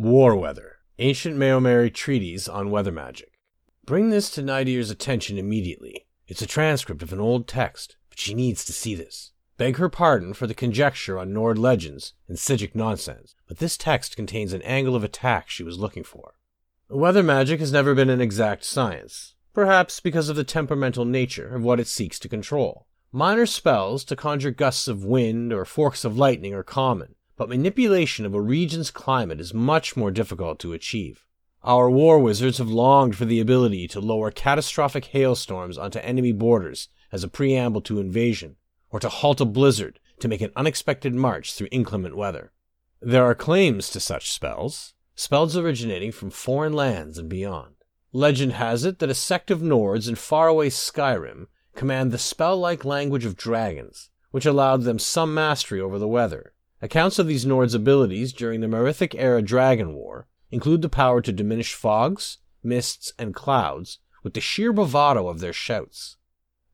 War Weather, Ancient Maormeri Treatise on Weather Magic. Bring this to Nydir's attention immediately. It's a transcript of an old text, but she needs to see this. Beg her pardon for the conjecture on Nord legends and Psijic nonsense, but this text contains an angle of attack she was looking for. Weather magic has never been an exact science, perhaps because of the temperamental nature of what it seeks to control. Minor spells to conjure gusts of wind or forks of lightning are common, but manipulation of a region's climate is much more difficult to achieve. Our war wizards have longed for the ability to lower catastrophic hailstorms onto enemy borders as a preamble to invasion, or to halt a blizzard to make an unexpected march through inclement weather. There are claims to such spells, spells originating from foreign lands and beyond. Legend has it that a sect of Nords in faraway Skyrim command the spell like language of dragons, which allowed them some mastery over the weather, Accounts of these Nords' abilities during the Merithic era Dragon War include the power to diminish fogs, mists, and clouds with the sheer bravado of their shouts.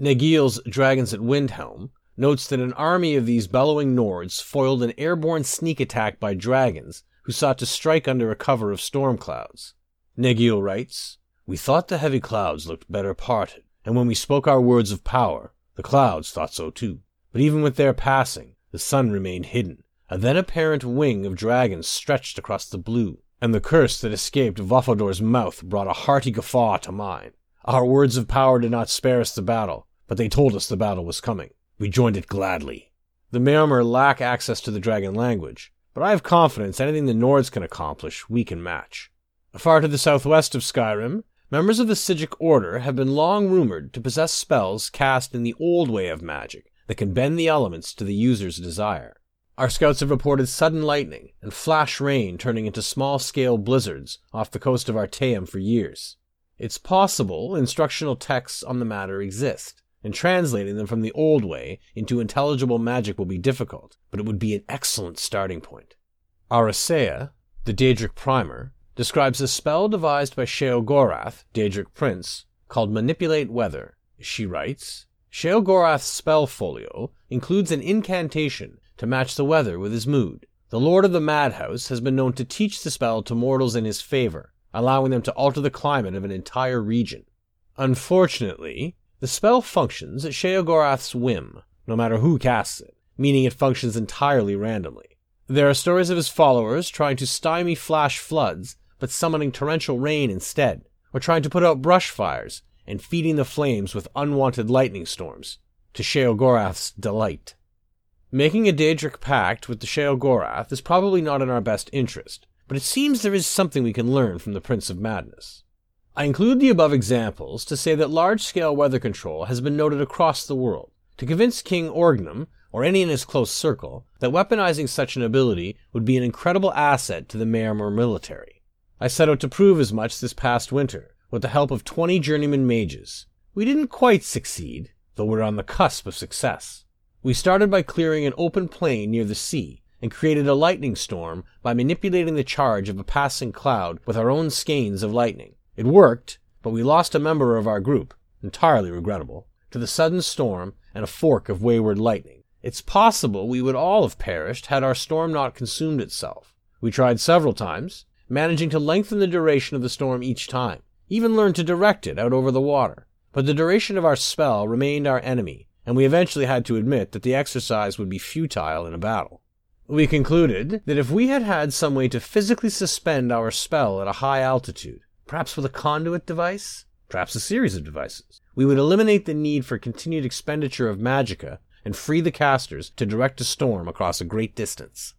Nagiel's Dragons at Windhelm notes that an army of these bellowing Nords foiled an airborne sneak attack by dragons who sought to strike under a cover of storm clouds. Nagiel writes, We thought the heavy clouds looked better parted, and when we spoke our words of power, the clouds thought so too. But even with their passing, the sun remained hidden, a then apparent wing of dragons stretched across the blue, and the curse that escaped Vafodor's mouth brought a hearty guffaw to mine. Our words of power did not spare us the battle, but they told us the battle was coming. We joined it gladly. The Maormer lack access to the dragon language, but I have confidence anything the Nords can accomplish, we can match. Far to the southwest of Skyrim, members of the Psijic Order have been long rumored to possess spells cast in the old way of magic that can bend the elements to the user's desire. Our scouts have reported sudden lightning and flash rain turning into small scale blizzards off the coast of Artaeum for years. It's possible instructional texts on the matter exist, and translating them from the old way into intelligible magic will be difficult, but it would be an excellent starting point. Arisea, the Daedric Primer, describes a spell devised by Sheogorath, Daedric Prince, called Manipulate Weather. She writes, Sheogorath's spell folio includes an incantation to match the weather with his mood. The Lord of the Madhouse has been known to teach the spell to mortals in his favor, allowing them to alter the climate of an entire region. Unfortunately, the spell functions at Sheogorath's whim, no matter who casts it, meaning it functions entirely randomly. There are stories of his followers trying to stymie flash floods, but summoning torrential rain instead, or trying to put out brush fires and feeding the flames with unwanted lightning storms, to Sheogorath's delight. Making a Daedric pact with the Sheogorath is probably not in our best interest, but it seems there is something we can learn from the Prince of Madness. I include the above examples to say that large scale weather control has been noted across the world, to convince King Orgnum, or any in his close circle, that weaponizing such an ability would be an incredible asset to the Maormer military. I set out to prove as much this past winter, with the help of 20 journeyman mages. We didn't quite succeed, though we're on the cusp of success. We started by clearing an open plain near the sea and created a lightning storm by manipulating the charge of a passing cloud with our own skeins of lightning. It worked, but we lost a member of our group, entirely regrettable, to the sudden storm and a fork of wayward lightning. It's possible we would all have perished had our storm not consumed itself. We tried several times, managing to lengthen the duration of the storm each time, even learned to direct it out over the water. But the duration of our spell remained our enemy, and we eventually had to admit that the exercise would be futile in a battle. We concluded that if we had had some way to physically suspend our spell at a high altitude, perhaps with a conduit device, perhaps a series of devices, we would eliminate the need for continued expenditure of magicka and free the casters to direct a storm across a great distance.